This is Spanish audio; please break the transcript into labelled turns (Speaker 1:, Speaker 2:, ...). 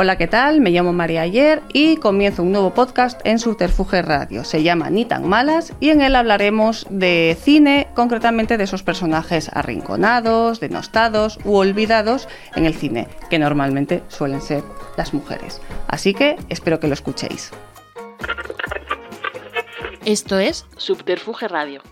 Speaker 1: Hola, ¿qué tal? Me llamo María Ayer y comienzo un nuevo podcast en Subterfuge Radio. Se llama Ni tan malas y en él hablaremos de cine, concretamente de esos personajes arrinconados, denostados u olvidados en el cine, que normalmente suelen ser las mujeres. Así que espero que lo escuchéis.
Speaker 2: Esto es Subterfuge Radio.